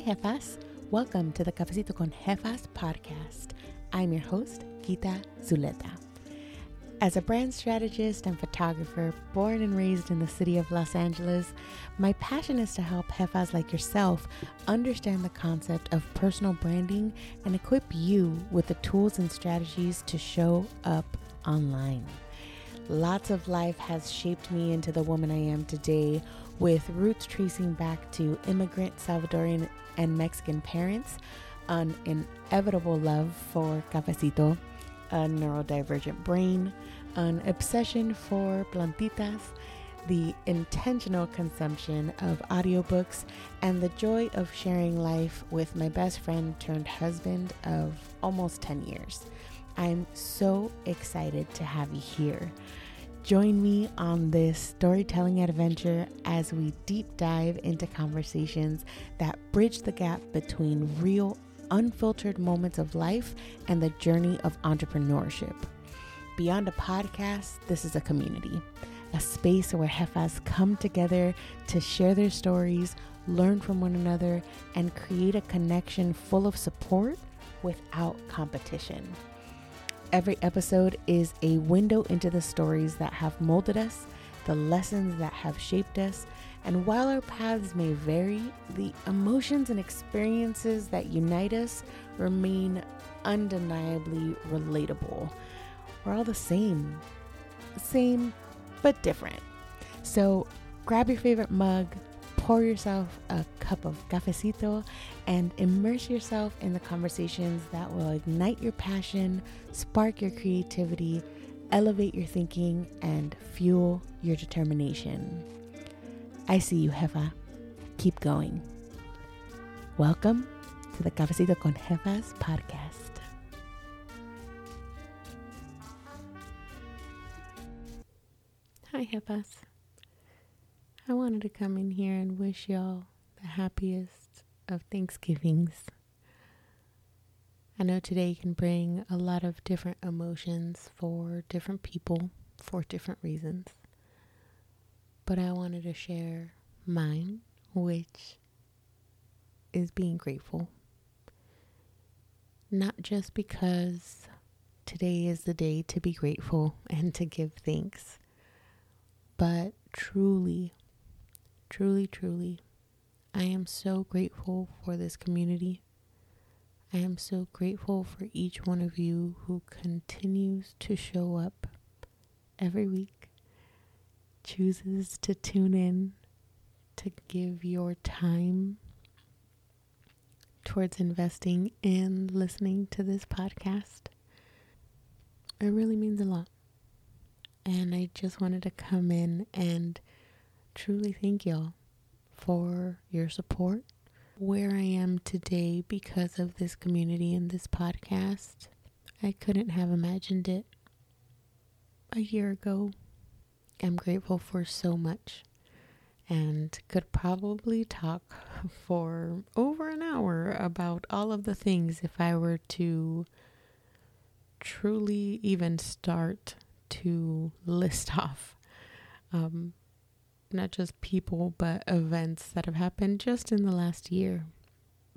Hi, Jefas. Welcome to the Cafecito con Jefas podcast. I'm your host, Kita Zuleta. As a brand strategist and photographer born and raised in the city of Los Angeles, my passion is to help jefas like yourself understand the concept of personal branding and equip you with the tools and strategies to show up online. Lots of life has shaped me into the woman I am today, with roots tracing back to immigrant Salvadorian and Mexican parents, an inevitable love for cafecito, a neurodivergent brain, an obsession for plantitas, the intentional consumption of audiobooks, and the joy of sharing life with my best friend turned husband of almost 10 years. I'm so excited to have you here. Join me on this storytelling adventure as we deep dive into conversations that bridge the gap between real, unfiltered moments of life and the journey of entrepreneurship. Beyond a podcast, this is a community, a space where jefas come together to share their stories, learn from one another, and create a connection full of support without competition. Every episode is a window into the stories that have molded us, the lessons that have shaped us, and while our paths may vary, the emotions and experiences that unite us remain undeniably relatable. We're all the same, same but different. So grab your favorite mug, pour yourself a cup of cafecito and immerse yourself in the conversations that will ignite your passion, spark your creativity, elevate your thinking, and fuel your determination. I see you, Jefa. Keep going. Welcome to the Cafecito con Jefas podcast. Hi, Jefas. I wanted to come in here and wish y'all the happiest of Thanksgivings. I know today can bring a lot of different emotions for different people for different reasons. But I wanted to share mine, which is being grateful. Not just because today is the day to be grateful and to give thanks, but truly Truly, truly, I am so grateful for this community. I am so grateful for each one of you who continues to show up every week, chooses to tune in, to give your time towards investing in listening to this podcast. It really means a lot. And I just wanted to come in and truly thank y'all for your support. Where I am today because of this community and this podcast, I couldn't have imagined it a year ago. I'm grateful for so much and could probably talk for over an hour about all of the things if I were to truly even start to list off. Um, not just people, but events that have happened just in the last year.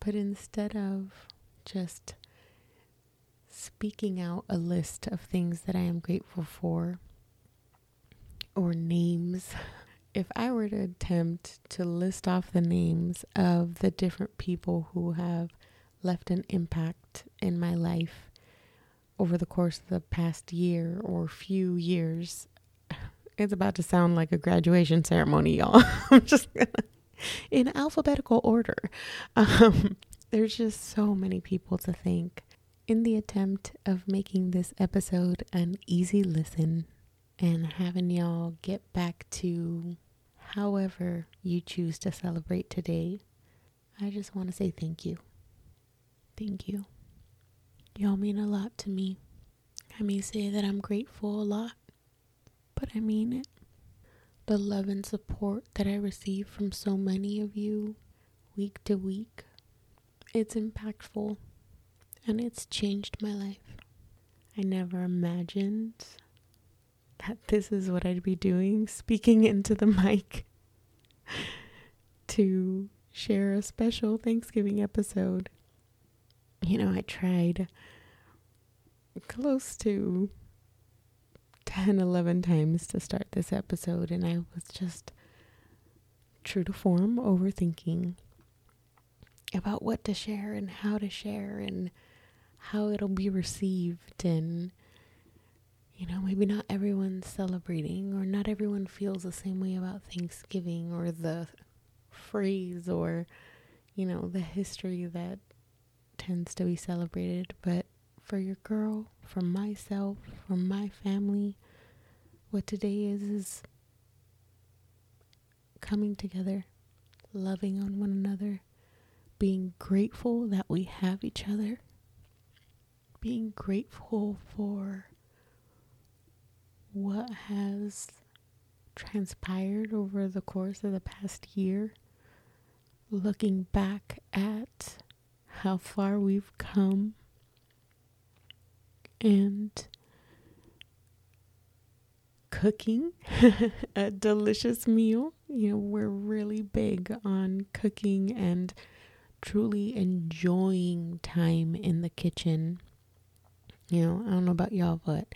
But instead of just speaking out a list of things that I am grateful for or names, if I were to attempt to list off the names of the different people who have left an impact in my life over the course of the past year or few years, it's about to sound like a graduation ceremony, y'all. I'm just in alphabetical order. Um, there's just so many people to thank. In the attempt of making this episode an easy listen and having y'all get back to however you choose to celebrate today, I just want to say thank you. Thank you. Y'all mean a lot to me. I may say that I'm grateful a lot but I mean it. The love and support that I receive from so many of you week to week, it's impactful and it's changed my life. I never imagined that this is what I'd be doing, speaking into the mic to share a special Thanksgiving episode. You know, I tried close to 10, 11 times to start this episode, and I was just true to form, overthinking about what to share and how to share and how it'll be received. And you know maybe not everyone's celebrating or not everyone feels the same way about Thanksgiving or the phrase or you know the history that tends to be celebrated. But for your girl for myself for my family what today is is coming together loving on one another being grateful that we have each other, being grateful for what has transpired over the course of the past year, looking back at how far we've come and cooking a delicious meal. You know, we're really big on cooking and truly enjoying time in the kitchen. You know, I don't know about y'all, but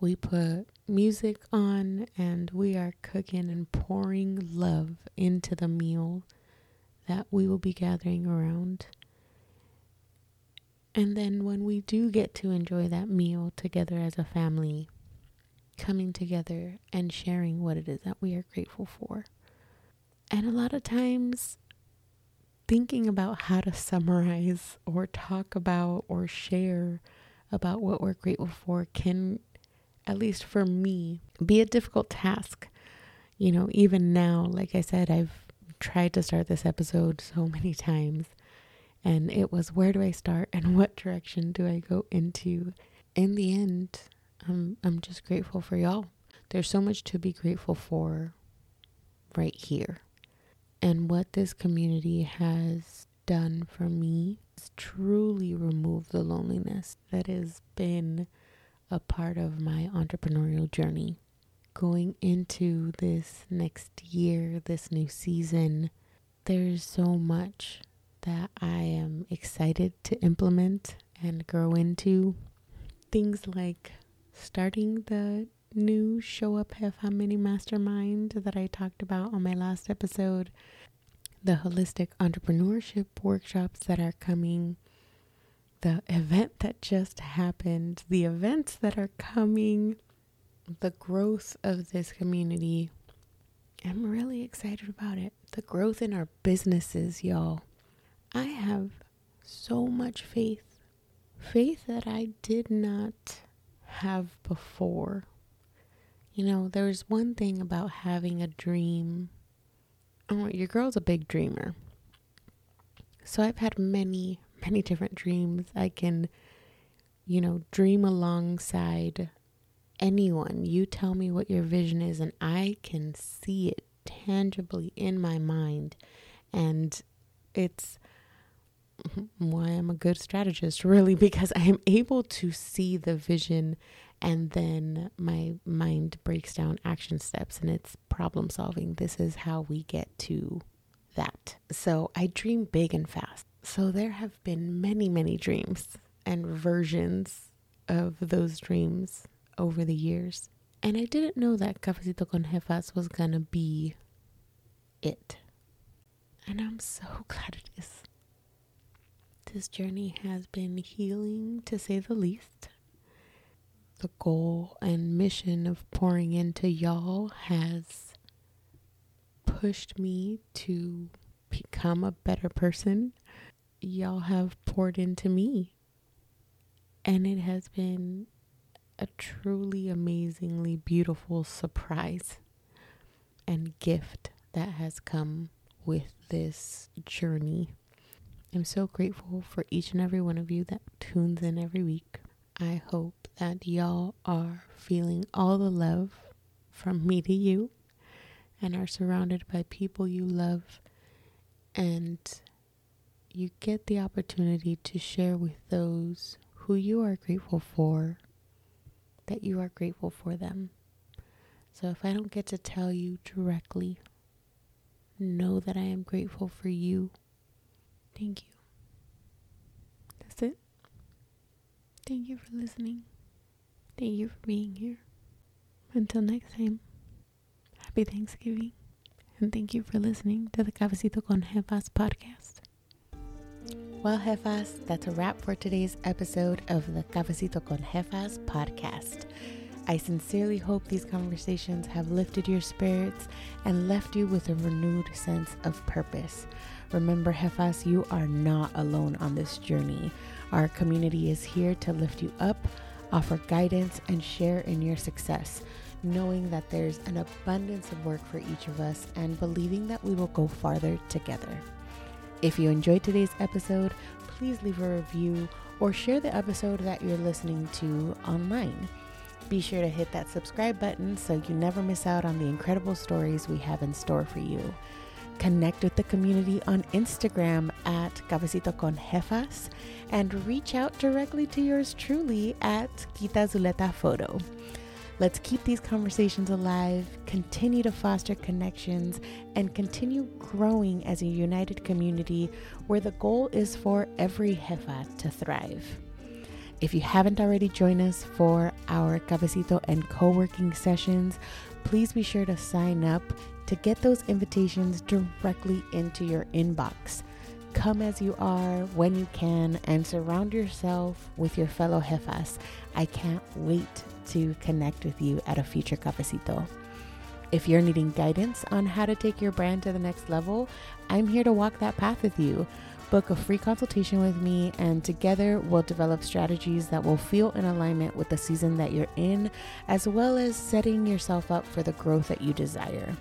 we put music on and we are cooking and pouring love into the meal that we will be gathering around. And then when we do get to enjoy that meal together as a family, coming together and sharing what it is that we are grateful for. And a lot of times thinking about how to summarize or talk about or share about what we're grateful for can, at least for me, be a difficult task. You know, even now, like I said, I've tried to start this episode so many times, and it was where do I start and what direction do I go into? In the end, I'm I'm just grateful for y'all. There's so much to be grateful for right here. And what this community has done for me is truly remove the loneliness that has been a part of my entrepreneurial journey. Going into this next year, this new season, there's so much that I am excited to implement and grow into. Things like starting the new Show Up Have How Many Mastermind that I talked about on my last episode, the holistic entrepreneurship workshops that are coming, the event that just happened, the events that are coming, the growth of this community. I'm really excited about it. The growth in our businesses, y'all. I have so much faith. Faith that I did not have before you know, there's one thing about having a dream. Oh, your girl's a big dreamer. So I've had many, many different dreams. I can, you know, dream alongside anyone. You tell me what your vision is, and I can see it tangibly in my mind. And it's Mm-hmm. why I'm a good strategist, really, because I am able to see the vision and then my mind breaks down action steps and it's problem solving. This is how we get to that. So I dream big and fast. So there have been many, many dreams and versions of those dreams over the years. And I didn't know that Cafecito con Jefas was gonna be it. And I'm so glad it is. This journey has been healing to say the least the goal and mission of pouring into y'all has pushed me to become a better person. Y'all have poured into me. And it has been a truly amazingly beautiful surprise and gift that has come with this journey. I'm so grateful for each and every one of you that tunes in every week. I hope that y'all are feeling all the love from me to you and are surrounded by people you love and you get the opportunity to share with those who you are grateful for that you are grateful for them. So if I don't get to tell you directly, know that I am grateful for you. Thank you. That's it. Thank you for listening. Thank you for being here. Until next time, happy Thanksgiving. And thank you for listening to the Cafecito con Jefas podcast. Well, Jefas, that's a wrap for today's episode of the Cafecito con Jefas podcast. I sincerely hope these conversations have lifted your spirits and left you with a renewed sense of purpose. Remember, Jefas, you are not alone on this journey. Our community is here to lift you up, offer guidance, and share in your success, knowing that there's an abundance of work for each of us and believing that we will go farther together. If you enjoyed today's episode, please leave a review or share the episode that you're listening to online. Be sure to hit that subscribe button so you never miss out on the incredible stories we have in store for you. Connect with the community on Instagram at Cafecito con Jefas and reach out directly to yours truly at Kita Zuleta Photo. Let's keep these conversations alive, continue to foster connections, and continue growing as a united community where the goal is for every jefa to thrive. If you haven't already joined us for our cafecito and co working sessions, please be sure to sign up to get those invitations directly into your inbox. Come as you are, when you can, and surround yourself with your fellow jefas. I can't wait to connect with you at a future cafecito. If you're needing guidance on how to take your brand to the next level, I'm here to walk that path with you. Book a free consultation with me, and together we'll develop strategies that will feel in alignment with the season that you're in, as well as setting yourself up for the growth that you desire.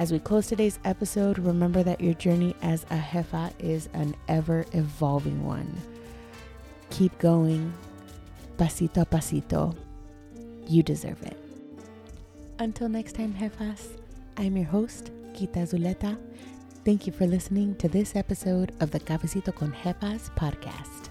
As we close today's episode, remember that your journey as a jefa is an ever evolving one. Keep going, pasito a pasito. You deserve it. Until next time, jefas, I'm your host, Kita Zuleta. Thank you for listening to this episode of the Cafecito con Jefas podcast.